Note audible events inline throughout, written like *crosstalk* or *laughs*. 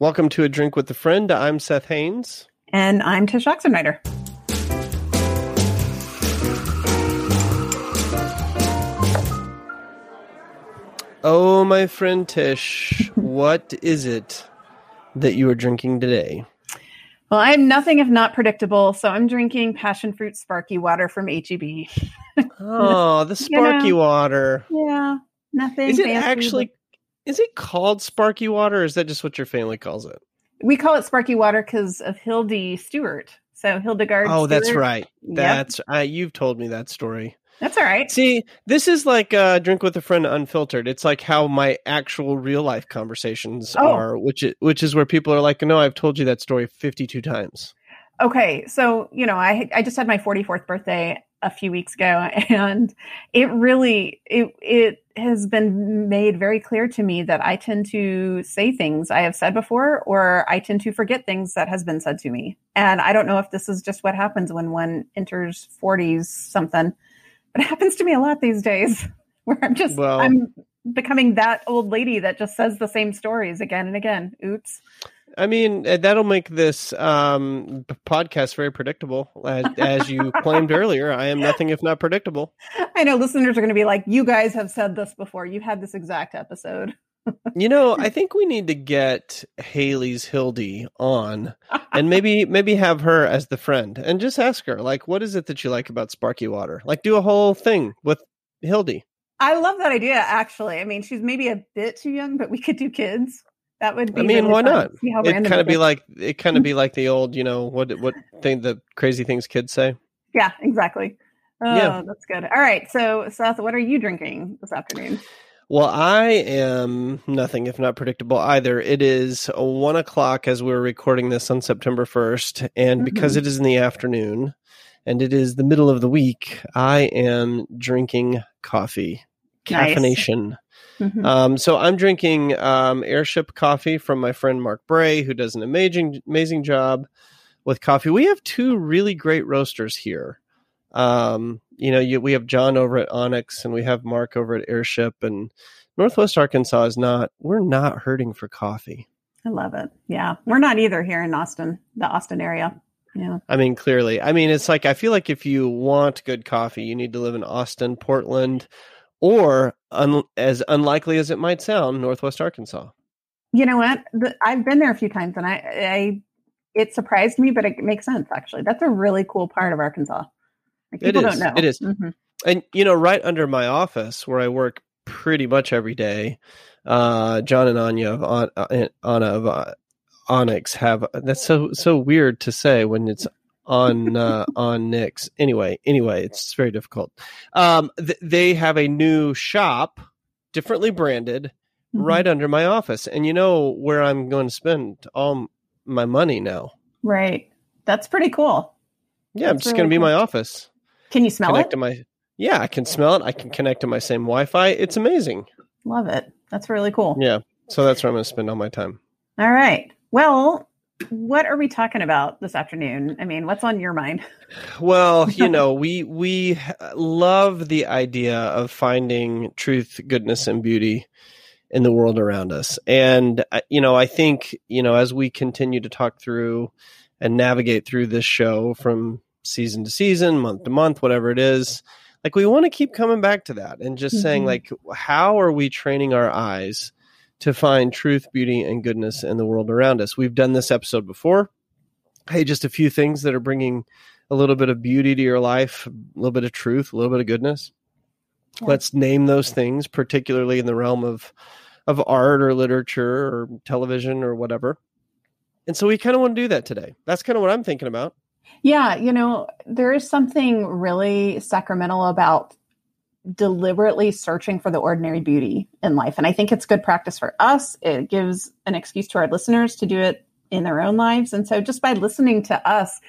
Welcome to A Drink with a Friend. I'm Seth Haynes. And I'm Tsh Oxenreider. Oh, my friend Tsh, what is it that you are drinking today? Well, I'm nothing if not predictable, so I'm drinking passion fruit sparky water from HEB. oh, the sparky *laughs* You know, water. Yeah, nothing. Is it actually is it called sparky water or is that just what your family calls it? We call it sparky water because of Hildy Stewart. So Hildegard. Oh, that's Stewart. right. Yep. That's uh, you've told me that story. That's all right. See, this is like uh, drink with a friend unfiltered. It's like how my actual real life conversations Oh. are, which is, which is where people are like, "No, I've told you that story fifty two times." Okay, so you know, I I just had my 44th birthday a few weeks ago, *laughs* and it really it it has been made very clear to me that I tend to say things I have said before, or I tend to forget things that has been said to me, and I don't know if this is just what happens when one enters 40s something, but it happens to me a lot these days, *laughs* where I'm just Well- I'm becoming that old lady that just says the same stories again and again. Oops. I mean, uh, that'll make this um, podcast very predictable, as, as you claimed earlier. I am nothing if not predictable. I know listeners are going to be like, you guys have said this before. You've had this exact episode. *laughs* You know, I think we need to get Haley's Hildy on, and maybe *laughs* maybe have her as the friend, and just ask her like, "What is it that you like about Sparky Water?" Like, do a whole thing with Hildy. I love that idea, actually. I mean, she's maybe a bit too young, but we could do kids. That would be I mean, really why not? It kind of be like it kind of be like the old, you know, what what thing the crazy things kids say. Yeah, exactly. Oh, Yeah. that's good. All right. So, Seth, what are you drinking this afternoon? Well, I am nothing if not predictable either. It is one o'clock as we're recording this on September 1st. And because mm-hmm. it is in the afternoon and it is the middle of the week, I am drinking coffee, Nice. caffeination. Mhm. Um, so I'm drinking um, airship coffee from my friend Mark Bray, who does an amazing, amazing job with coffee. We have two really great roasters here. Um, you know, you, we have John over at Onyx, and we have Mark over at Airship, and Northwest Arkansas is not. We're not hurting for coffee. I love it. Yeah. We're not either here in Austin, the Austin area. Yeah. I mean, clearly. I mean, it's like I feel like if you want good coffee, you need to live in Austin, Portland, or un- as unlikely as it might sound, Northwest Arkansas. You know what? The, I've been there a few times and I, I, it surprised me, but it makes sense actually. That's a really cool part of Arkansas. Like, people don't know. It is. Mhm. and you know right under my office where i work pretty much every day uh john and anya of On- uh, anna of uh, onyx have that's so so weird to say when it's on uh on nix anyway anyway it's very difficult um th- they have a new shop differently branded Mhm. right under my office and you know where i'm going to spend all my money now Right. That's pretty cool. yeah i'm just really going to be cool. my office Can you smell connect it? to my yeah i can smell it i can connect to my same wi-fi it's amazing Love it. That's really cool. Yeah. So that's where I'm going to spend all my time. All right. Well, what are we talking about this afternoon? I mean, what's on your mind? Well, you *laughs* know, we we love the idea of finding truth, goodness, and beauty in the world around us. And uh, you know, I think you know as we continue to talk through and navigate through this show from season to season, month to month, whatever it is, like we want to keep coming back to that and just saying Mhm. like, how are we training our eyes? To find truth, beauty, and goodness in the world around us. We've done this episode before. Hey, just a few things that are bringing a little bit of beauty to your life, a little bit of truth, a little bit of goodness. Yeah. Let's name those things, particularly in the realm of of art or literature or television or whatever. And so we kind of want to do that today. That's kind of what I'm thinking about. Yeah, you know, there is something really sacramental about deliberately searching for the ordinary beauty in life. And I think it's good practice for us. It gives an excuse to our listeners to do it in their own lives. And so just by listening to us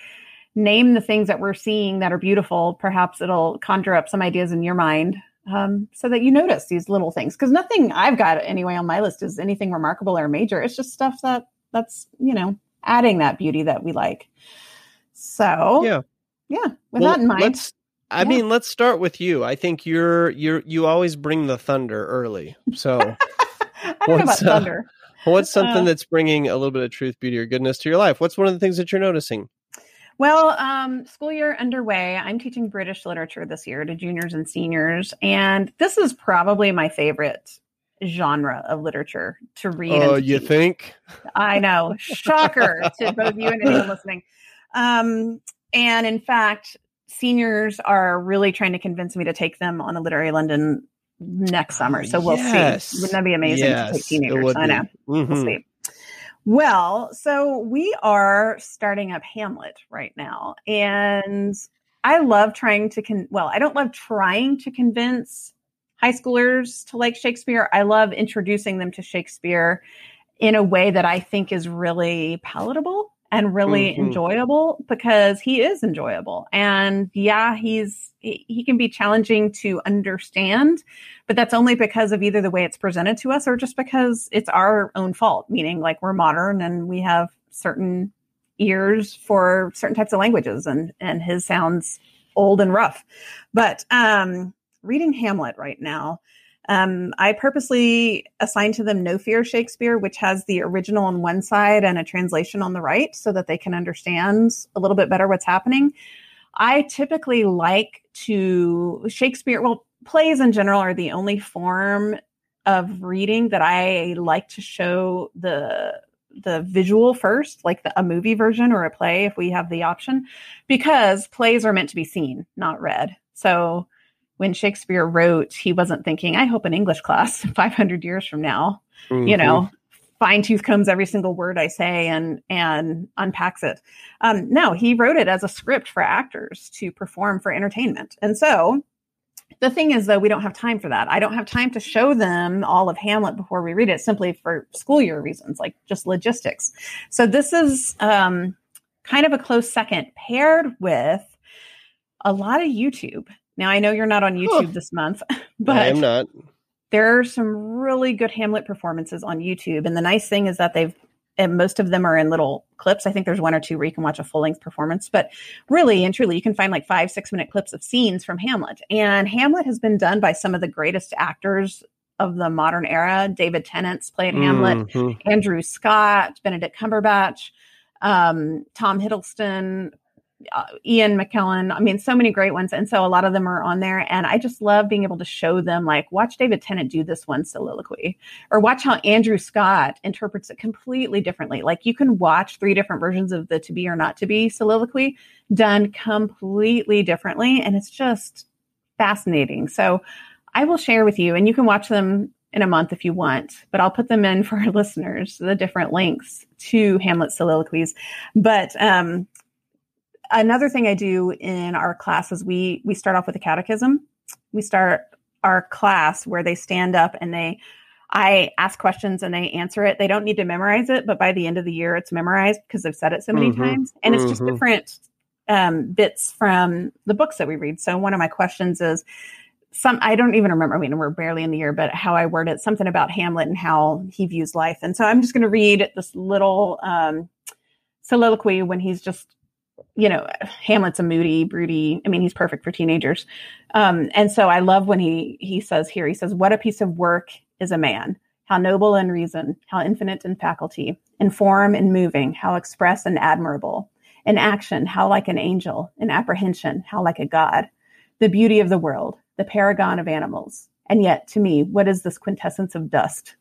name the things that we're seeing that are beautiful, perhaps it'll conjure up some ideas in your mind um, so that you notice these little things. Because nothing I've got anyway on my list is anything remarkable or major. It's just stuff that that's, you know, adding that beauty that we like. So Yeah. yeah. With Well, that in mind, let's I Yeah. mean, let's start with you. I think you're you're you always bring the thunder early. So *laughs* I don't know about what's, uh. What's something Uh, that's bringing a little bit of truth, beauty, or goodness to your life? What's one of the things that you're noticing? Well, um, school year underway. I'm teaching British literature this year to juniors and seniors, and this is probably my favorite genre of literature to read. Oh, to you think? I know. Shocker to both you and anyone *laughs* listening. Um, and in fact, seniors are really trying to convince me to take them on the Literary London next summer. So we'll Yes. see. Wouldn't that be amazing to take Yes, teenagers? I know. be. We'll see. Well, so we are starting up Hamlet right now. And I love trying to con well, I don't love trying to convince high schoolers to like Shakespeare. I love introducing them to Shakespeare in a way that I think is really palatable and really Mhm. enjoyable because he is enjoyable. And yeah, he's he he can be challenging to understand, but that's only because of either the way it's presented to us or just because it's our own fault, meaning like we're modern and we have certain ears for certain types of languages and and his sounds old and rough. But um reading Hamlet right now, um, I purposely assigned to them No Fear Shakespeare, which has the original on one side and a translation on the right so that they can understand a little bit better what's happening. I typically like to Shakespeare, well, plays in general are the only form of reading that I like to show the the visual first, like the, a movie version or a play if we have the option, because plays are meant to be seen, not read. So when Shakespeare wrote, he wasn't thinking, I hope an English class *laughs* 500 years from now, you Mhm. know, fine tooth combs every single word I say and and unpacks it. Um, no, he wrote it as a script for actors to perform for entertainment. And so the thing is, though, we don't have time for that. I don't have time to show them all of Hamlet before we read it, simply for school year reasons, like just logistics. So this is um, kind of a close second, paired with a lot of YouTube. Now I know you're not on YouTube Huh. this month, but *laughs* I am not. there are some really good Hamlet performances on YouTube. And the nice thing is that they've, and most of them are in little clips. I think there's one or two where you can watch a full length performance, but really and truly, you can find like five, six minute clips of scenes from Hamlet. And Hamlet has been done by some of the greatest actors of the modern era. David Tennant's played Hamlet, Mhm. Andrew Scott, Benedict Cumberbatch, um, Tom Hiddleston, uh, Ian McKellen. I mean, so many great ones. And so a lot of them are on there. And I just love being able to show them, like, watch David Tennant do this one soliloquy, or watch how Andrew Scott interprets it completely differently. Like, you can watch three different versions of the to be or not to be soliloquy done completely differently. And it's just fascinating. So I will share with you, and you can watch them in a month if you want, but I'll put them in for our *laughs* listeners, the different links to Hamlet soliloquies. But um, another thing I do in our class is we we start off with a catechism. We start our class where they stand up and they I ask questions and they answer it. They don't need to memorize it, but by the end of the year, it's memorized because they've said it so many Mhm. times. And it's just Mhm. different um, bits from the books that we read. So one of my questions is some I don't even remember. I mean, we're barely in the year, but how I word it, something about Hamlet and how he views life. And so I'm just going to read this little um, soliloquy when he's just, you know, Hamlet's a moody, broody. I mean, he's perfect for teenagers. Um, and so I love when he he says here, he says, "What a piece of work is a man." How noble in reason, how infinite in faculty, in form and moving, how express and admirable, in action, how like an angel, in apprehension, how like a god, the beauty of the world, the paragon of animals. And yet, to me, what is this quintessence of dust?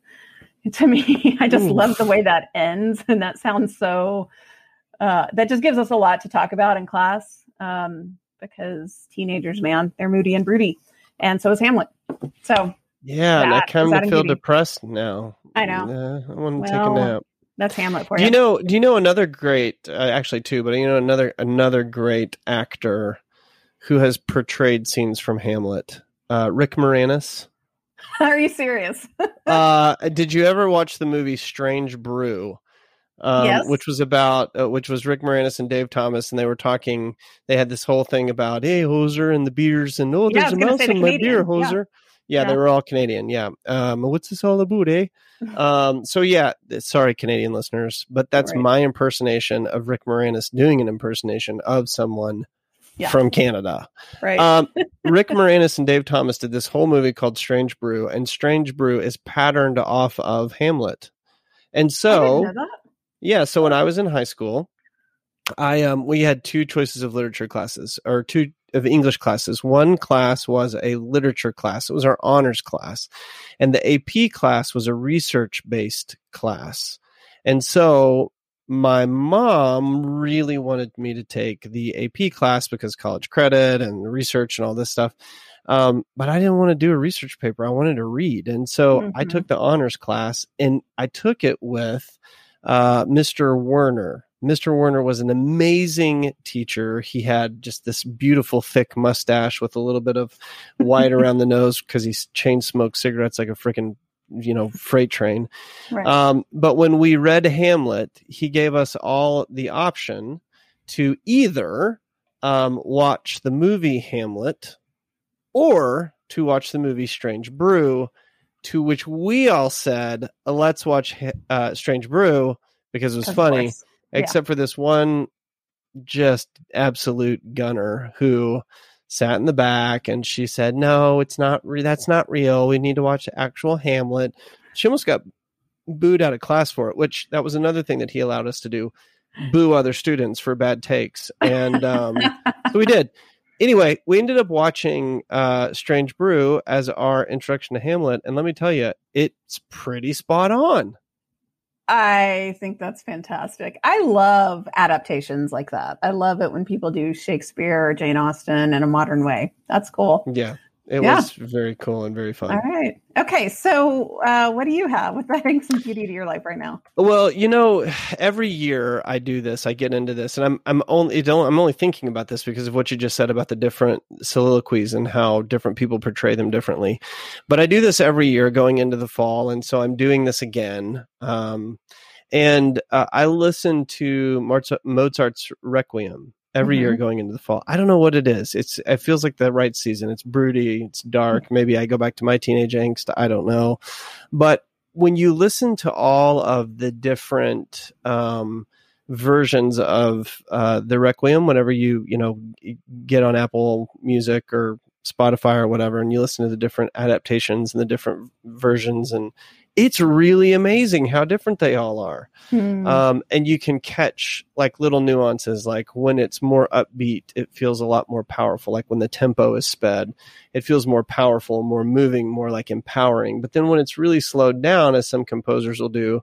*laughs* To me, I just Oof. love the way that ends. And that sounds so, uh, that just gives us a lot to talk about in class um, because teenagers, man, they're moody and broody. And so is Hamlet. So Yeah, and I kind of feel depressed now. I know. Uh, I want to Well, take a nap. that's Hamlet for Do you. you know? Do you know another great? Uh, actually, two, but you know another another great actor who has portrayed scenes from Hamlet. Uh, Rick Moranis. *laughs* Are you serious? *laughs* uh, did you ever watch the movie Strange Brew? Um, Yes. Which was about, uh, which was Rick Moranis and Dave Thomas, and they were talking. They had this whole thing about, hey, hoser and the beers, and oh, Yeah, there's a mouse in my beer, Canadian, yeah. hoser. Yeah. they were all Canadian. Yeah. Um, what's this all about, eh? *laughs* Um, so yeah, sorry, Canadian listeners, but that's Right. my impersonation of Rick Moranis doing an impersonation of someone Yeah. from Canada. Right. Um, *laughs* Rick Moranis and Dave Thomas did this whole movie called Strange Brew, and Strange Brew is patterned off of Hamlet. And so, yeah, so when I was in high school, I um we had two choices of literature classes or two of English classes. One class was a literature class. It was our honors class. And the AP class was a research based class. And so my mom really wanted me to take the AP class because college credit and research and all this stuff. Um, but I didn't want to do a research paper. I wanted to read. And so mm-hmm. I took the honors class and I took it with uh, Mr. Werner. Mr. Werner was an amazing teacher. He had just this beautiful thick mustache with a little bit of white around the nose because he chain smoked cigarettes like a freaking you know freight train. *laughs* Right. Um, but when we read Hamlet, he gave us all the option to either um, watch the movie Hamlet or to watch the movie Strange Brew. To which we all said, "Let's watch uh, Strange Brew." because it was of funny. Course except for this one just absolute gunner who sat in the back and she said, "No, it's not. Re- that's not real. We need to watch the actual Hamlet." She almost got booed out of class for it, which that was another thing that he allowed us to do: boo other students for bad takes, and um, so we did. Anyway, we ended up watching uh, Strange Brew as our introduction to Hamlet, and let me tell you, it's pretty spot on. I think that's fantastic. I love adaptations like that. I love it when people do Shakespeare or Jane Austen in a modern way. That's cool. Yeah. It yeah. was very cool and very fun. All right. Okay. So, uh, what do you have? What's *laughs* adding some beauty to your life right now? Well, you know, *sighs* every year I do this. I get into this, and I'm I'm only don't I'm only thinking about this because of what you just said about the different soliloquies and how different people portray them differently. But I do this every year going into the fall, and so I'm doing this again. Um, and uh, I listen to Mozart's Requiem every mm-hmm. year going into the fall. I don't know what it is. It's it feels like the right season. It's broody, it's dark. Mm-hmm. Maybe I go back to my teenage angst. I don't know. But when you listen to all of the different um, versions of uh, the Requiem, whenever you you know get on Apple Music or Spotify or whatever, and you listen to the different adaptations and the different versions and it's really amazing how different they all are. Hmm. Um, and you can catch like little nuances, like when it's more upbeat, it feels a lot more powerful. Like when the tempo is sped, it feels more powerful, more moving, more like empowering. But then when it's really slowed down, as some composers will do,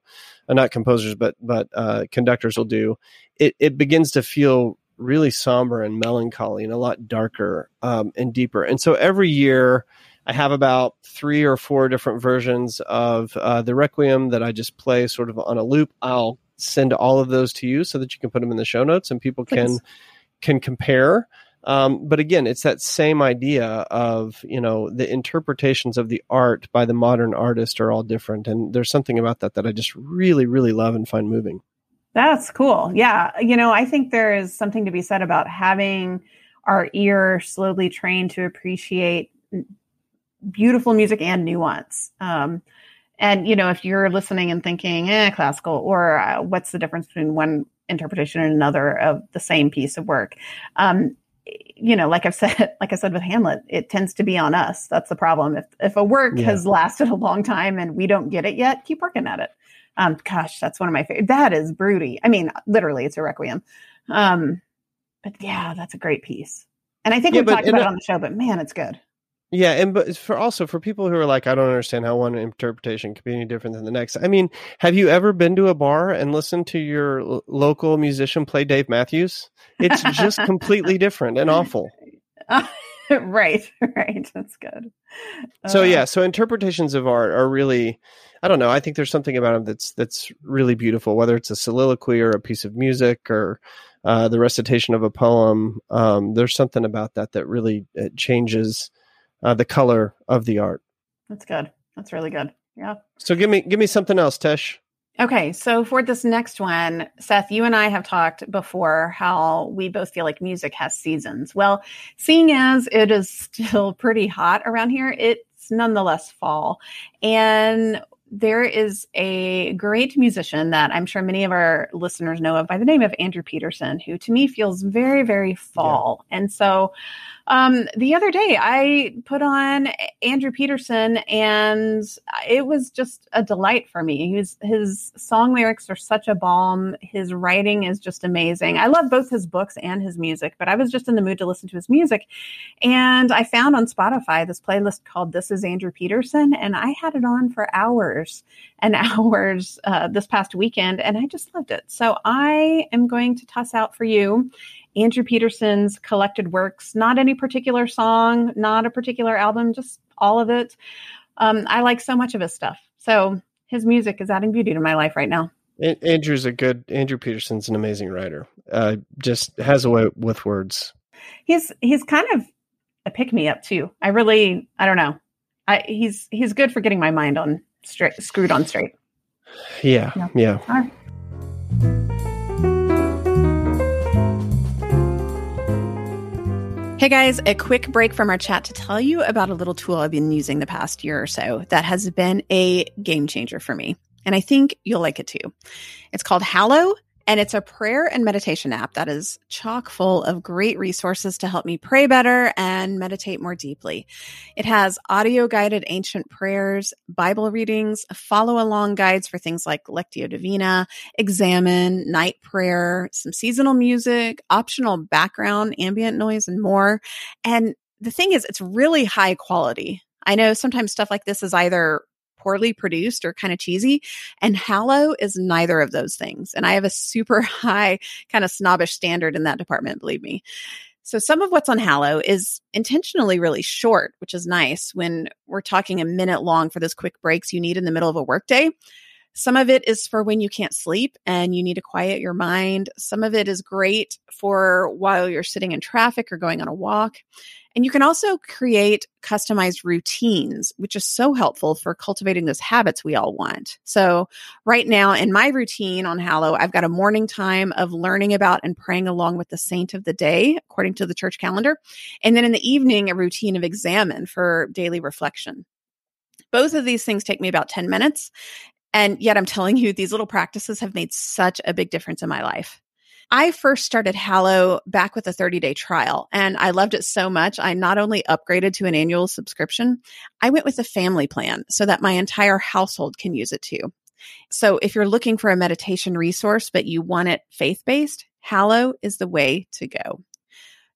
uh, not composers, but but uh, conductors will do, it it begins to feel really somber and melancholy and a lot darker um, and deeper. And so every year I have about three or four different versions of uh, the Requiem that I just play sort of on a loop. I'll send all of those to you so that you can put them in the show notes and people can can compare. Um, but again, it's that same idea of you know the interpretations of the art by the modern artist are all different, and there's something about that that I just really, really love and find moving. That's cool. Yeah, you know, I think there is something to be said about having our ear slowly trained to appreciate beautiful music and nuance. Um, and you know, if you're listening and thinking, "eh, classical," or uh, what's the difference between one interpretation and another of the same piece of work? Um, you know, like I've said, *laughs* like I said with Hamlet, it tends to be on us. That's the problem. If if a work yeah. has lasted a long time and we don't get it yet, keep working at it. Um, gosh, that's one of my favorite. That is broody. I mean, literally, it's a requiem. Um, but yeah, that's a great piece. And I think yeah, we talked about it on the show, but man, it's good. Yeah, and but for also for people who are like, I don't understand how one interpretation could be any different than the next. I mean, have you ever been to a bar and listened to your l- local musician play Dave Matthews? It's just completely different and *laughs* awful. Uh, *laughs* right, *laughs* right. That's good. So uh, yeah, so interpretations of art are really, I don't know. I think there's something about them that's that's really beautiful, whether it's a soliloquy or a piece of music or uh, the recitation of a poem. Um, there's something about that that really changes uh, the color of the art. That's good. That's really good. Yeah. So give me give me something else, Tsh. Okay, so for this next one, Seth, you and I have talked before how we both feel like music has seasons. Well, seeing as it is *laughs* still pretty hot around here, it's nonetheless fall. And there is a great musician that I'm sure many of our listeners know of by the name of Andrew Peterson, who to me feels very, very fall. Yeah. And so um, the other day, I put on Andrew Peterson, and it was just a delight for me. His his song lyrics are such a balm. His writing is just amazing. I love both his books and his music, but I was just in the mood to listen to his music, and I found on Spotify this playlist called "This Is Andrew Peterson," and I had it on for hours and *laughs* hours uh, this past weekend, and I just loved it. So I am going to toss out for you Andrew Peterson's collected works, not any particular song, not a particular album, just all of it. Um, I like so much of his stuff. So his music is adding beauty to my life right now. Andrew's a good Andrew Peterson's an amazing writer. Uh, just has a way with words. He's he's kind of a pick me up too. I really I don't know. I he's he's good for getting my mind on straight screwed on straight. Yeah, yeah. yeah. Hey guys, a quick break from our chat to tell you about a little tool I've been using the past year or so that has been a game changer for me. And I think you'll like it too. It's called Hallow and it's a prayer and meditation app that is chock full of great resources to help me pray better and meditate more deeply. It has audio guided ancient prayers, Bible readings, follow along guides for things like Lectio Divina, Examen, Night Prayer, some seasonal music, optional background, ambient noise, and more. And the thing is, it's really high quality. I know sometimes stuff like this is either poorly produced or kind of cheesy. And Hallow is neither of those things. And I have a super *laughs* high kind of snobbish standard in that department, believe me. So some of what's on Hallow is intentionally really short, which is nice when we're talking a minute long for those quick breaks you need in the middle of a workday. Some of it is for when you can't sleep and you need to quiet your mind. Some of it is great for while you're sitting in traffic or going on a walk. And you can also create customized routines, which is so helpful for cultivating those habits we all want. So, right now in my routine on Hallow, I've got a morning time of learning about and praying along with the saint of the day, according to the church calendar. And then in the evening, a routine of Examen for daily reflection. Both of these things take me about 10 minutes. And yet, I'm telling you, these little practices have made such a big difference in my life. I first started Hallow back with a 30 day trial and I loved it so much. I not only upgraded to an annual subscription, I went with a family plan so that my entire household can use it too. So if you're looking for a meditation resource, but you want it faith based, Hallow is the way to go.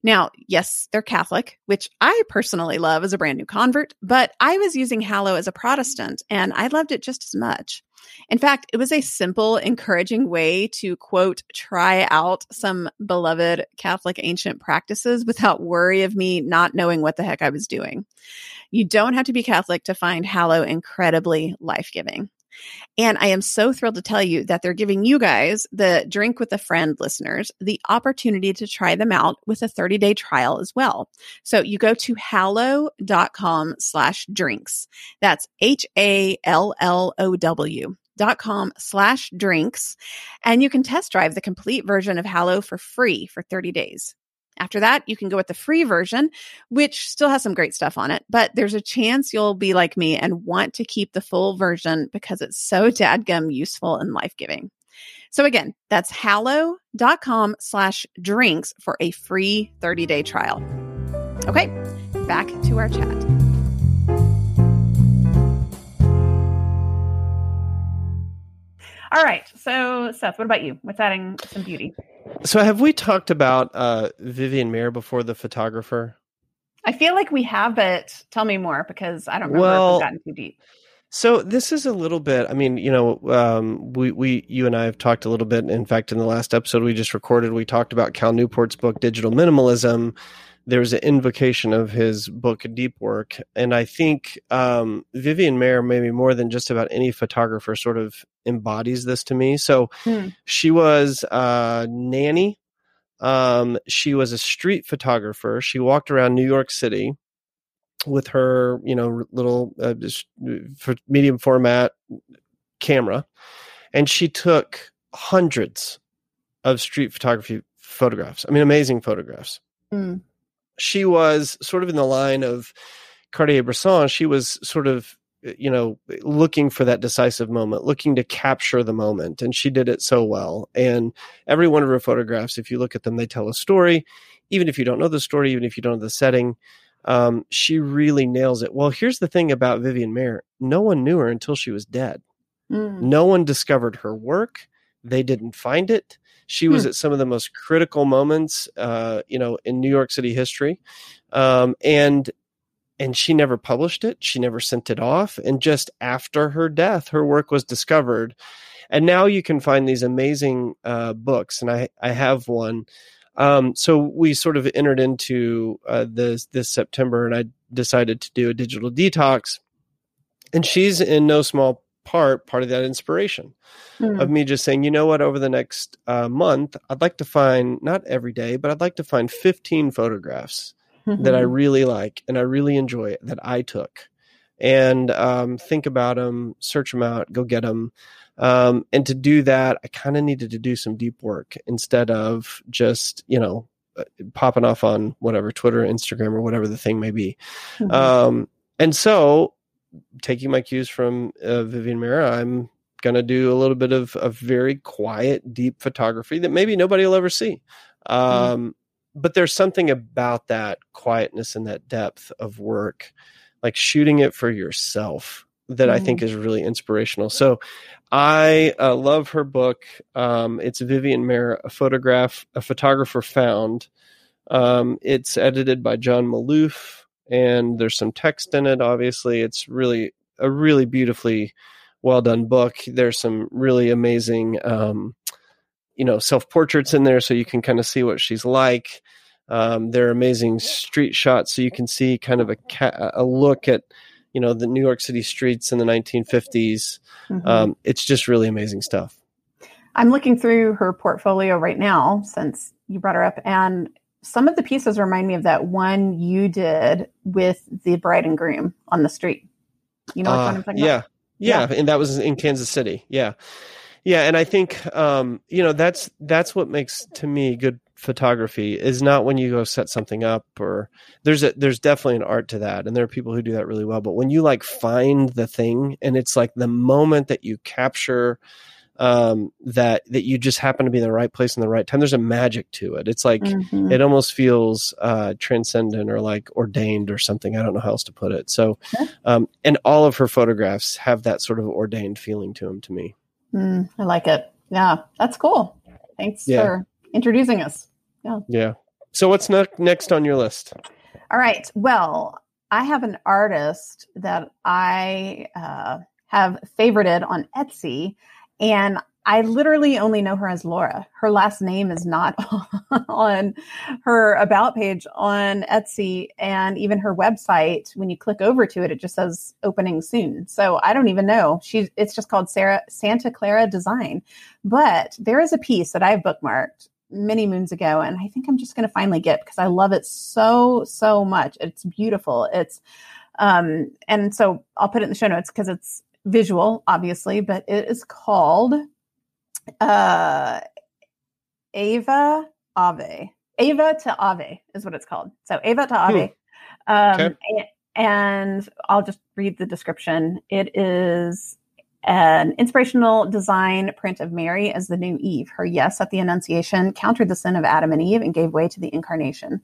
Now, yes, they're Catholic, which I personally love as a brand new convert, but I was using Hallow as a Protestant and I loved it just as much. In fact, it was a simple, encouraging way to quote, try out some beloved Catholic ancient practices without worry of me not knowing what the heck I was doing. You don't have to be Catholic to find Hallow incredibly life giving. And I am so thrilled to tell you that they're giving you guys, the Drink with a Friend listeners, the opportunity to try them out with a 30 day trial as well. So you go to hallow.com slash drinks. That's H A L L O W dot com slash drinks and you can test drive the complete version of Hallow for free for 30 days. After that, you can go with the free version, which still has some great stuff on it, but there's a chance you'll be like me and want to keep the full version because it's so *laughs* dadgum useful and life giving. So again, that's hallow.com slash drinks for a free 30 day trial. Okay, back to our chat. All right. So, Seth, what about you? What's adding some beauty? So, have we talked about uh, Vivian Maier before, the photographer? I feel like we have, but tell me more because I don't remember well, if we've gotten too deep. So this is a little bit. I mean, you know, um, we we you and I have talked a little bit. In fact, in the last episode we just recorded, we talked about Cal Newport's book Digital Minimalism, there's an invocation of his book Deep Work, and I think um, Vivian Maier, maybe more than just about any photographer, sort of embodies this to me. So hmm. she was a nanny. Um, she was a street photographer. She walked around New York City with her, you know, little uh, medium format camera, and she took hundreds of street photography photographs. I mean, amazing photographs. Mm she was sort of in the line of Cartier Bresson. She was sort of you know, looking for that decisive moment, looking to capture the moment. And she did it so well. And every one of her photographs, if you look at them, they tell a story. Even if you don't know the story, even if you don't know the setting, um, she really nails it. Well, here's the thing about Vivian Maier no one knew her until she was dead. Mm. No one discovered her work. They didn't find it. She was hmm. at some of the most critical moments, uh, you know, in New York City history, um, and and she never published it. She never sent it off. And just after her death, her work was discovered, and now you can find these amazing uh, books. And I I have one. Um, so we sort of entered into uh, this this September, and I decided to do a digital detox. And she's in no small part part of that inspiration mm. of me just saying you know what over the next uh, month i'd like to find not every day but i'd like to find 15 photographs mm-hmm. that i mm-hmm. really like and i really enjoy that i took and um, think about them search them out go get them um, and to do that i kind of needed to do some deep work instead of just you know uh, popping off on whatever twitter instagram or whatever the thing may be mm-hmm. um, and so taking my cues from uh, Vivian Maier, I'm going to do a little bit of, of very quiet, deep photography that maybe nobody will ever see. Mm-hmm. Um, mm. But there's something about that quietness and that depth of work, like shooting it for yourself, that mm. I think mm-hmm. is really inspirational. So I uh, love her book. Um, it's Vivian Maier, a photograph, a photographer found. Um, it's edited by John Maloof and there's some text in it. Obviously, it's really a really beautifully well done book. There's some really amazing, um, you know, self portraits in there, so you can kind of see what she's like. Um, there are amazing street shots, so you can see kind of a ca- a look at you know the New York City streets in the 1950s. Mm-hmm. Um, it's just really amazing stuff. I'm looking through her portfolio right now since you brought her up, and some of the pieces remind me of that one you did with the bride and groom on the street. You know what uh, I'm talking yeah. about? Yeah. Yeah. And that was in Kansas City. Yeah. Yeah. And I think, um, you know, that's, that's what makes to me good photography is not when you go set something up or there's a, there's definitely an art to that. And there are people who do that really well. But when you like find the thing and it's like the moment that you capture, um, that that you just happen to be in the right place in the right time. There's a magic to it. It's like mm-hmm. it almost feels uh, transcendent or like ordained or something. I don't know how else to put it. So, um, and all of her photographs have that sort of ordained feeling to them to me. Mm, I like it. Yeah, that's cool. Thanks yeah. for introducing us. Yeah. Yeah. So what's ne- next on your list? All right. Well, I have an artist that I uh, have favorited on Etsy and I literally only know her as Laura. Her last name is not *laughs* on her about page on Etsy and even her website. When you click over to it, it just says opening soon. So I don't even know. She's it's just called Sarah Santa Clara Design. But there is a piece that I've bookmarked many moons ago and I think I'm just going to finally get because I love it so so much. It's beautiful. It's um and so I'll put it in the show notes because it's visual, obviously, but it is called uh, Eva Ave. Eva to Ave is what it's called. So Eva to Ave. Hmm. Um, okay. And I'll just read the description. It is an inspirational design print of Mary as the new Eve. Her yes at the Annunciation countered the sin of Adam and Eve and gave way to the incarnation.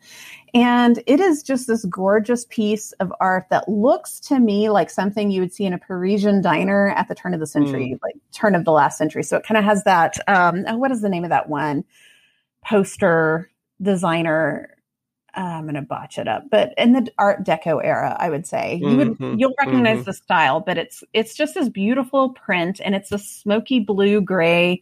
And it is just this gorgeous piece of art that looks to me like something you would see in a Parisian diner at the turn of the century, mm. like turn of the last century. So it kind of has that, um, oh, what is the name of that one? Poster designer uh, I'm going to botch it up, but in the Art Deco era, I would say you would mm-hmm, you'll recognize mm-hmm. the style, but it's it's just this beautiful print, and it's a smoky blue gray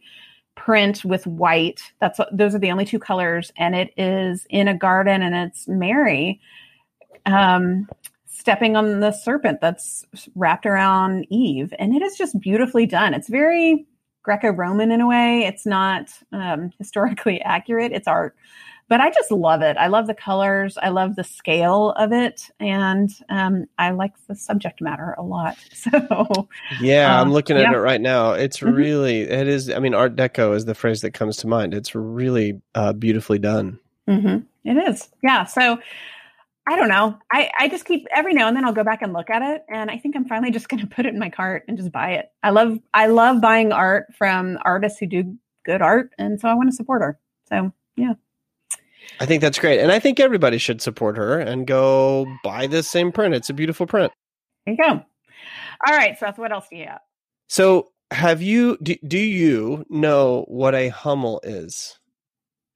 print with white. That's those are the only two colors, and it is in a garden, and it's Mary, um, stepping on the serpent that's wrapped around Eve, and it is just beautifully done. It's very Greco-Roman in a way. It's not um, *laughs* historically accurate. It's art but I just love it. I love the colors. I love the scale of it, and um, I like the subject matter a lot. *laughs* So yeah, um, I'm looking at yeah. it right now. It's mm-hmm. really it is. I mean, Art Deco is the phrase that comes to mind. It's really uh, beautifully done. Mm-hmm. It is. Yeah. So I don't know. I, I just keep every now and then I'll go back and look at it, and I think I'm finally just going *laughs* to put it in my cart and just buy it. I love I love buying art from artists who do good art, and so I want to support her. So yeah. I think that's great, and I think everybody should support her and go buy this same print. It's a beautiful print. There you go. All right, Seth. What else do you have? So, have you do, do you know what a Hummel is?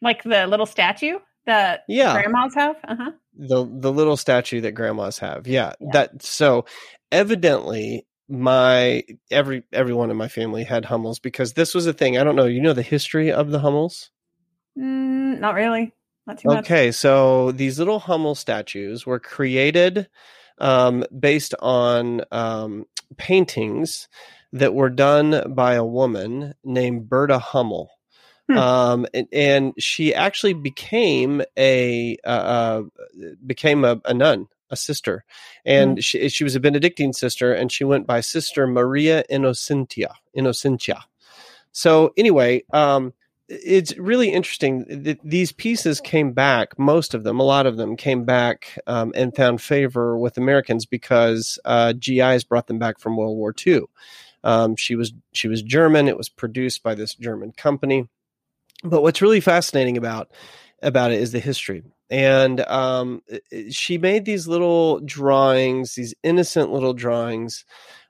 Like the little statue that yeah. grandmas have? Uh-huh. The the little statue that grandmas have. Yeah. yeah. That so evidently my every everyone in my family had Hummels because this was a thing. I don't know, you know the history of the Hummels? Mm, not really. Not too much. Okay, so these little Hummel statues were created um, based on um, paintings that were done by a woman named Berta Hummel. Hmm. Um, and, and, she actually became a uh, uh, became a, a, nun, a sister, and hmm. she she was a Benedictine sister, and she went by Sister Maria Innocentia. Innocentia. So anyway, um, it's really interesting that these pieces came back most of them a lot of them came back um, and found favor with americans because uh, gis brought them back from world war ii um, she was she was german. It was produced by this german company. But what's really fascinating about about it is the history. And um, she made these little drawings these innocent little drawings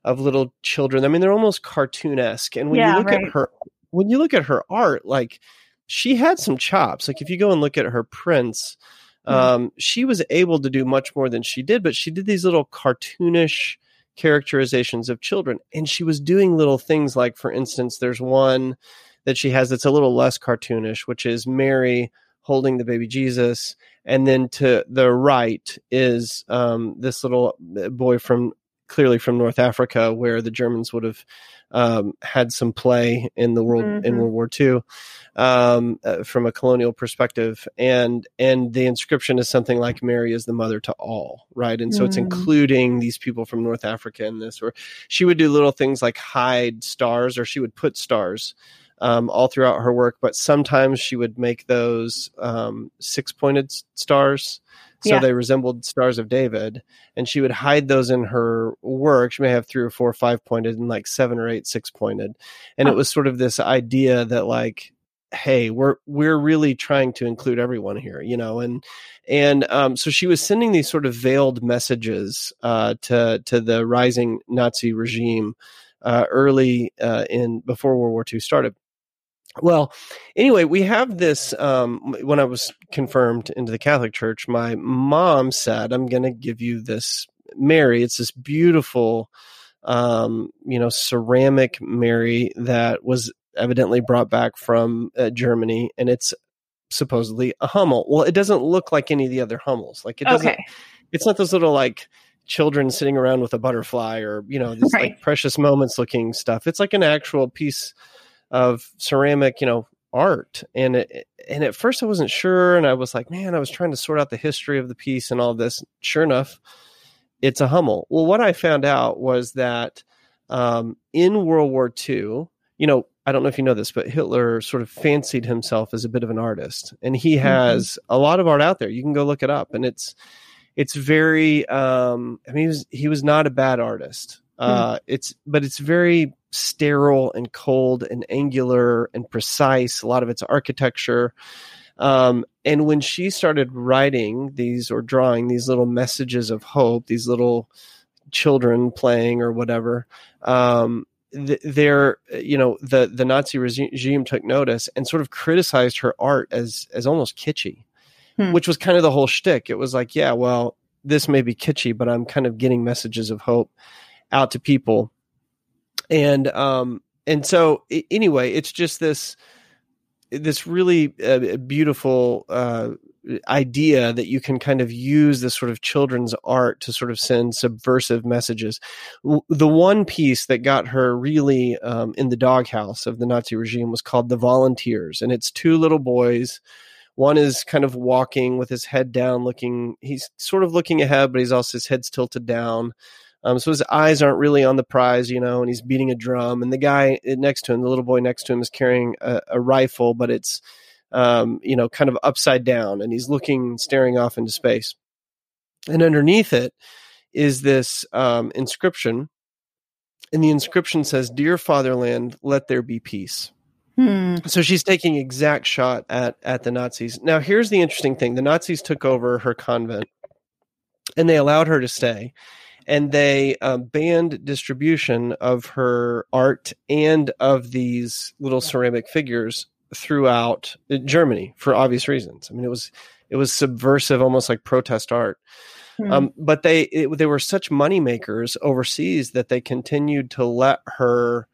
of little children. I mean they're almost cartoonesque. And when yeah, you look right. at her when you look at her art, like she had some chops. Like if you go and look at her prints, mm-hmm. um, she was able to do much more than she did, but she did these little cartoonish characterizations of children. And she was doing little things like, for instance, there's one that she has that's a little less cartoonish, which is Mary holding the baby Jesus. And then to the right is um, this little uh, boy from clearly from North Africa, where the Germans would have um, had some play in the world mm-hmm. in World War II um, uh, from a colonial perspective, and and the inscription is something like "Mary is the mother to all," right? And so mm. it's including these people from North Africa in this. Or she would do little things like hide stars, or she would put stars. Um, all throughout her work, but sometimes she would make those um, six pointed stars so yeah. they resembled stars of David. And she would hide those in her work. She may have three or four five pointed and like seven or eight six pointed. And huh. it was sort of this idea that like, hey, we're we're really trying to include everyone here, you know, and and um, so she was sending these sort of veiled messages uh, to to the rising Nazi regime uh, early uh, in before World War II started. Well, anyway, we have this. Um, when I was confirmed into the Catholic Church, my mom said, "I'm going to give you this Mary. It's this beautiful, um, you know, ceramic Mary that was evidently brought back from uh, Germany, and it's supposedly a Hummel. Well, it doesn't look like any of the other Hummels. Like it doesn't. Okay. It's not those little like." children sitting around with a butterfly or you know *laughs* these right. like precious moments looking stuff it's like an actual piece of ceramic, you know, art. And it, and at first I wasn't sure, and I was like, man, I was trying to sort out the history of the piece and all this. Sure enough, it's a Hummel. Well, what I found out was that um, in World War II, you know, I don't know if you know this, but Hitler sort of fancied himself as a bit of an artist, and he mm-hmm. has mm-hmm. a lot of art out there. You can go look it up, and it's it's very. Um, I mean, he was he was not a bad artist. Hmm. Uh, It's but it's very sterile and cold and angular and precise. A lot of it's architecture. Um, and when she started writing these or drawing these little messages of hope, these little children playing or whatever, um, they're you know the the Nazi regime took notice and sort of criticized her art as as almost kitschy, hmm. which was kind of the whole shtick. It was like, yeah, well, this may be kitschy, but I'm kind of getting messages of hope out to people and um and so anyway it's just this this really uh, beautiful uh, idea that you can kind of use this sort of children's art to sort of send subversive messages. The one piece that got her really um, in the doghouse of the Nazi regime was called The Volunteers, and it's two little boys. One is kind of walking with his head down, looking, he's sort of looking ahead, but he's also his head's tilted down. Um, so his eyes aren't really on the prize, you know, and he's beating a drum. And the guy next to him, the little boy next to him, is carrying a, a rifle, but it's, um, you know, kind of upside down, and he's looking, staring off into space. and underneath it is this um, inscription, and the inscription says, "Dear Fatherland, let there be peace." Hmm. So she's taking exact shot at at the Nazis. Now, here's the interesting thing: the Nazis took over her convent, and they allowed her to stay, and they uh, banned distribution of her art and of these little ceramic figures throughout uh, Germany for obvious reasons. I mean, it was it was subversive, almost like protest art. Hmm. Um, but they it, they were such money makers overseas that they continued to let her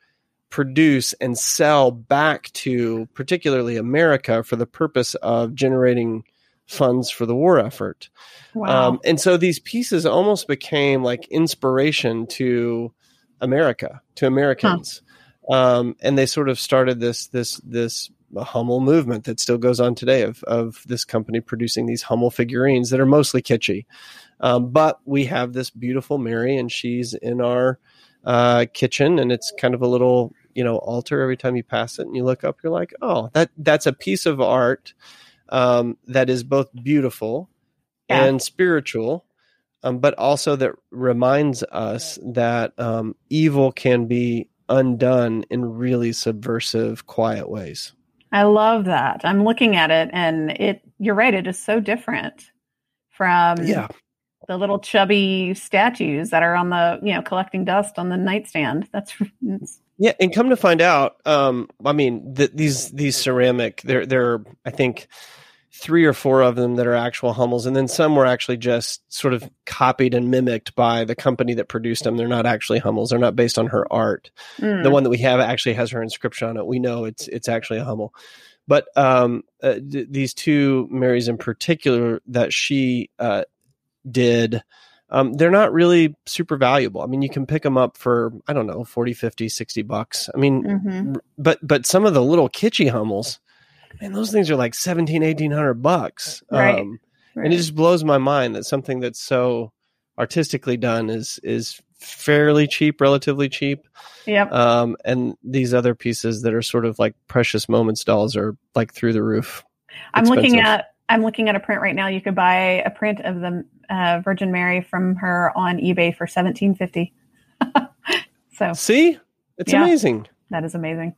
produce and sell back to particularly America for the purpose of generating funds for the war effort. wow. Um, and so these pieces almost became like inspiration to America, to Americans. Um, and they sort of started this this this Hummel movement that still goes on today of of this company producing these Hummel figurines that are mostly kitschy. Um, but we have this beautiful Mary, and she's in our uh, kitchen, and it's kind of a little you know altar every time you pass it, and you look up, you're like, oh, that that's a piece of art um, that is both beautiful Yeah. and spiritual, um, but also that reminds us that um, evil can be undone in really subversive, quiet ways. I love that. I'm looking at it and it you're right, it is so different from Yeah, the little chubby statues that are on the, you know, collecting dust on the nightstand. That's *laughs* it's, yeah, and come to find out, um, I mean, th- these these ceramic, there there are, I think, three or four of them that are actual Hummels, and then some were actually just sort of copied and mimicked by the company that produced them. They're not actually Hummels. They're not based on her art. mm, the one that we have actually has her inscription on it. We know it's it's actually a Hummel, but um, uh, d- these two Marys in particular that she uh, did, um, they're not really super valuable. I mean, you can pick them up for I don't know 40, 50, 60 bucks. I mean, mhm. r- but but some of the little kitschy Hummels, man, those things are like 17, 1800 bucks. Right. Um, Right. and it just blows my mind that something that's so artistically done is is fairly cheap, relatively cheap. Yep. Um, and these other pieces that are sort of like precious moments dolls are like through the roof. I'm looking at I'm looking at a print right now. You could buy a print of the uh, Virgin Mary from her on eBay for 1750. *laughs* so See, it's Yeah. amazing. that is amazing.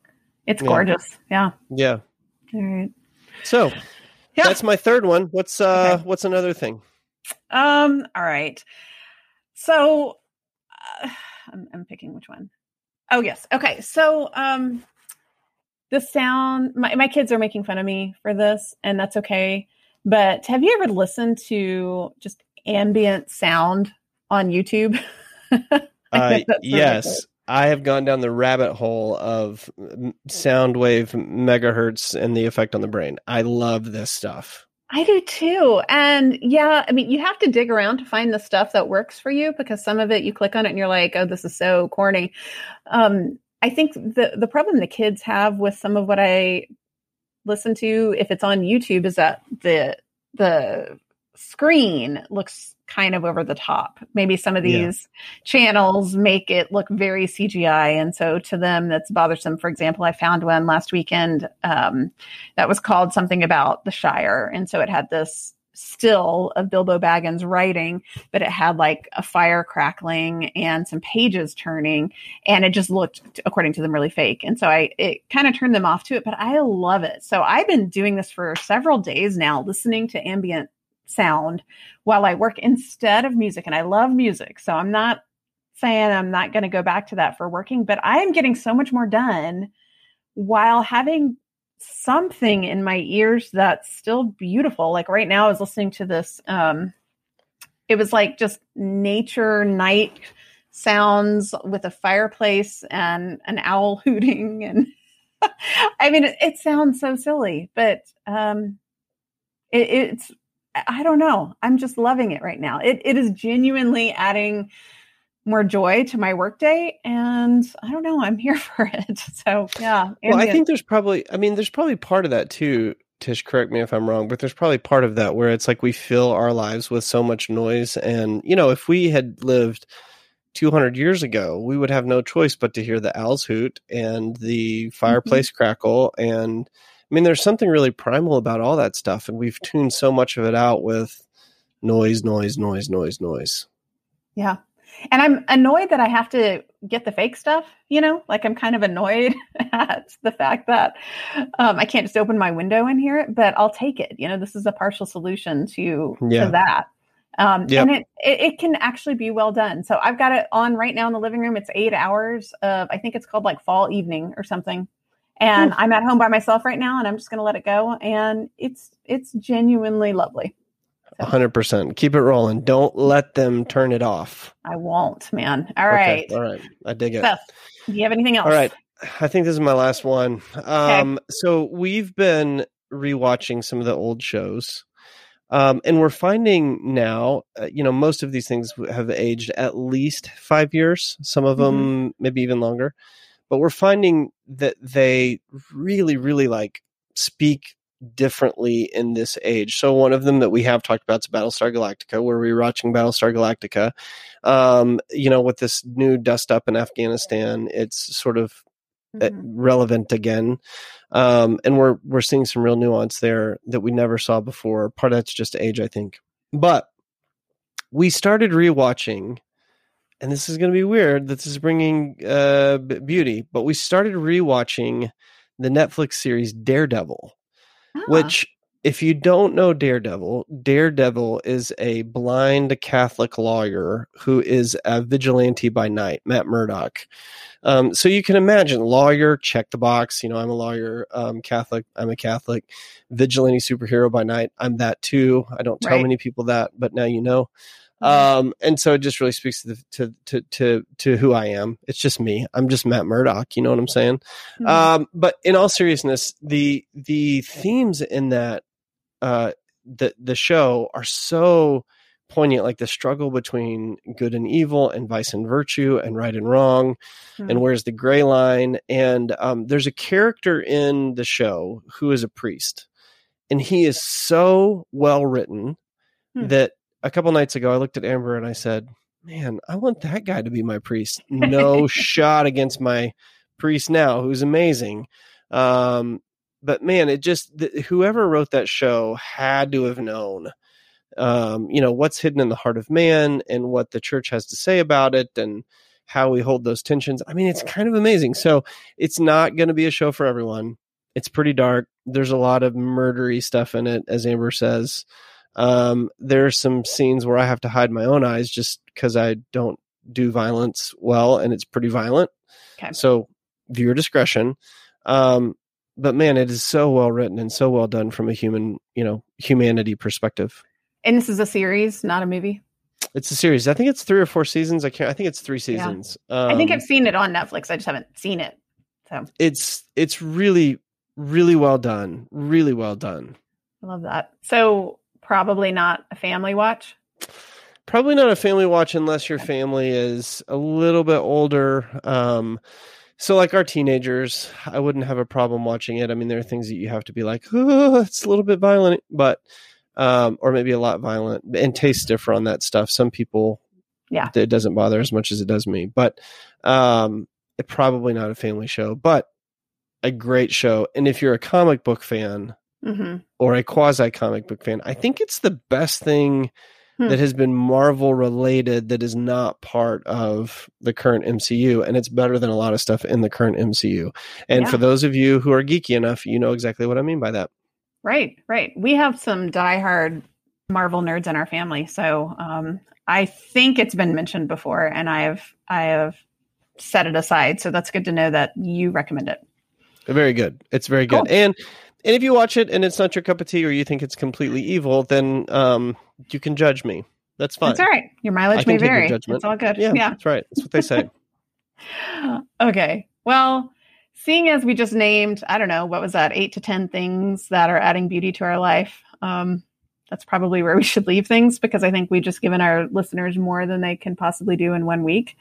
It's Yeah. gorgeous. Yeah. Yeah. All right. So Yeah. that's my third one. What's uh Okay. what's another thing? Um. All right. So, uh, I'm, I'm picking which one. Oh yes. Okay. So, um, the sound. My my kids are making fun of me for this, and that's okay. But have you ever listened to just ambient sound on YouTube? *laughs* Uh, think that's really yes. I have gone down the rabbit hole of sound wave megahertz and the effect on the brain. I love this stuff. I do too. And yeah, I mean, you have to dig around to find the stuff that works for you because some of it you click on it and you're like, oh, this is so corny. Um, I think the the problem the kids have with some of what I listen to, if it's on YouTube, is that the the screen looks kind of over the top. Maybe some of Yeah. these channels make it look very CGI, and so to them that's bothersome. For example, I found one last weekend um, that was called something about the Shire, and so it had this still of Bilbo Baggins writing, but it had like a fire crackling and some pages turning, and it just looked, according to them, really fake. And so I it kind of turned them off to it, but I love it. So I've been doing this for several days now, listening to ambient sound while I work instead of music. And I love music. So I'm not saying I'm not going to go back to that for working, but I am getting so much more done while having something in my ears that's still beautiful. Like right now, I was listening to this. Um, it was like just nature night sounds with a fireplace and an owl *laughs* hooting. And *laughs* I mean, it, it sounds so silly, but um, it, it's, I don't know. I'm just loving it right now. It, it is genuinely adding more joy to my workday and i don't know i'm here *laughs* for it so yeah Well, I think there's probably, I mean, there's probably part of that too. Tsh, correct me if I'm wrong, but there's probably part of that where it's like we fill our lives with so much noise. And, you know, if we had lived 200 years ago, we would have no choice but to hear the owls hoot and the mm-hmm. fireplace crackle. And I mean, there's something really primal about all that stuff. And we've tuned so much of it out with noise, noise, noise, noise, noise. Yeah. And I'm annoyed that I have to get the fake stuff, you know, like I'm kind of annoyed *laughs* at the fact that um, I can't just open my window and hear it, but I'll take it. You know, this is a partial solution to, Yeah. to that. Um, Yep. And it, it, it can actually be well done. So I've got it on right now in the living room. It's eight hours of, I think it's called like fall evening or something. And I'm at home by myself right now and I'm just going to let it go. And it's, it's genuinely lovely. A hundred percent. Keep it rolling. Don't let them turn it off. I won't, man. All Okay, right. All right. I dig it. Do you have anything else? All right. I think this is my last one. Um, So we've been rewatching some of the old shows. Um, and we're finding now, uh, you know, most of these things have aged at least five years, some of them maybe even longer. But we're finding that they really, really like speak differently in this age. So one of them that we have talked about is Battlestar Galactica, where we're watching Battlestar Galactica. Um, you know, with this new dust up in Afghanistan, it's sort of uh, Mhm. relevant again. Um, and we're we're seeing some real nuance there that we never saw before. Part of that's just age, I think. But we started rewatching, and this is going to be weird. This is bringing uh, beauty, but we started rewatching the Netflix series Daredevil Ah, which if you don't know daredevil daredevil is a blind catholic lawyer who is a vigilante by night matt murdock um, so you can imagine lawyer check the box you know i'm a lawyer um, catholic i'm a catholic vigilante superhero by night i'm that too i don't tell Right. many people that but now you know. Um, and so it just really speaks to, the, to to to to who I am. It's just me. I'm just Matt Murdock. You know what I'm saying? Mhm. Um, but in all seriousness, the the themes in that uh, the the show are so poignant, like the struggle between good and evil, and vice and virtue, and right and wrong, and Mhm. where's the gray line. And um, there's a character in the show who is a priest, and he is so well written Hmm. that a couple nights ago I looked at Amber and I said, "Man, I want that guy to be my priest." No *laughs* shot against my priest now, who's amazing. Um, but man, it just th- whoever wrote that show had to have known, um, you know, what's hidden in the heart of man and what the church has to say about it and how we hold those tensions. I mean, it's kind of amazing. So it's not going to be a show for everyone. It's pretty dark. There's a lot of murdery stuff in it, as Amber says. Um, there are some scenes where I have to hide my own eyes just because I don't do violence well, and it's pretty violent. Okay. So viewer discretion. Um, but man, it is so well written and so well done from a human, you know, humanity perspective. And this is a series, not a movie. It's a series. I think it's three or four seasons. I can't. I think it's three Yeah. seasons. Um, I think I've seen it on Netflix. I just haven't seen it. So it's it's really really well done. Really well done. I love that. So probably not a family watch. Probably not a family watch unless your family is a little bit older. Um, so like our teenagers, I wouldn't have a problem watching it. I mean, there are things that you have to be like, oh, it's a little bit violent, but um, or maybe a lot violent. And tastes differ on that stuff. Some people, Yeah. it doesn't bother as much as it does me. But um, it probably not a family show, but a great show. And if you're a comic book fan, hmm or a quasi comic book fan, I think it's the best thing Hmm. that has been Marvel related that is not part of the current MCU. And it's better than a lot of stuff in the current MCU. And Yeah. for those of you who are geeky enough, you know exactly what I mean by that. Right, right. We have some diehard Marvel nerds in our family, so um, I think it's been mentioned before, and I have I have set it aside. So that's good to know that you recommend it. Very good. It's very good. Cool. And and if you watch it and it's not your cup of tea or you think it's completely evil, then um, you can judge me. That's fine. That's all right. Your mileage may vary. It's all good. Yeah, yeah. that's right. That's what they say. *laughs* okay. Well, seeing as we just named, I don't know, what was that, eight to 10 things that are adding beauty to our life, um, that's probably where we should leave things because I think we've just given our listeners more than they can possibly do in one week.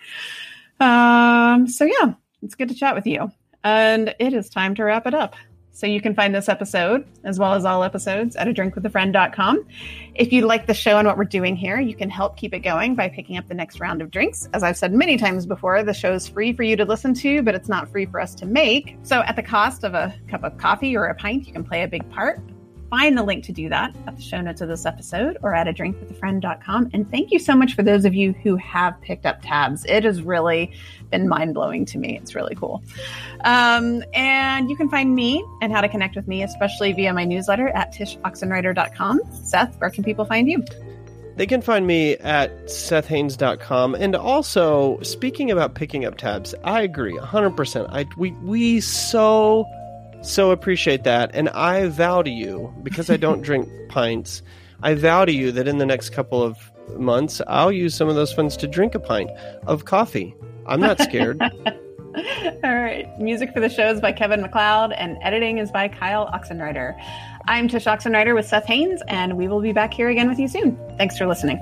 Um, so, yeah, it's good to chat with you. And it is time to wrap it up. So you can find this episode, as well as all episodes, at a drinkwithafriend.com. If you like the show and what we're doing here, you can help keep it going by picking up the next round of drinks. As I've said many times before, the show's free for you to listen to, but it's not free for us to make. So at the cost of a cup of coffee or a pint, you can play a big part. Find the link to do that at the show notes of this episode or at a drinkwithafriend.com. And thank you so much for those of you who have picked up tabs. It has really been mind blowing to me. It's really cool. Um, and you can find me and how to connect with me, especially via my newsletter at tshoxenreider.com. Seth, where can people find you? They can find me at sethhaines.com. And also, speaking about picking up tabs, I agree 100%. I, we, we so, so appreciate that. And I vow to you, because I don't *laughs* drink pints, I vow to you that in the next couple of months, I'll use some of those funds to drink a pint of coffee. I'm not scared. *laughs* All right. Music for the show is by Kevin MacLeod, and editing is by Kyle Oxenreider. I'm Tsh Oxenreider with Seth Haines, and we will be back here again with you soon. Thanks for listening.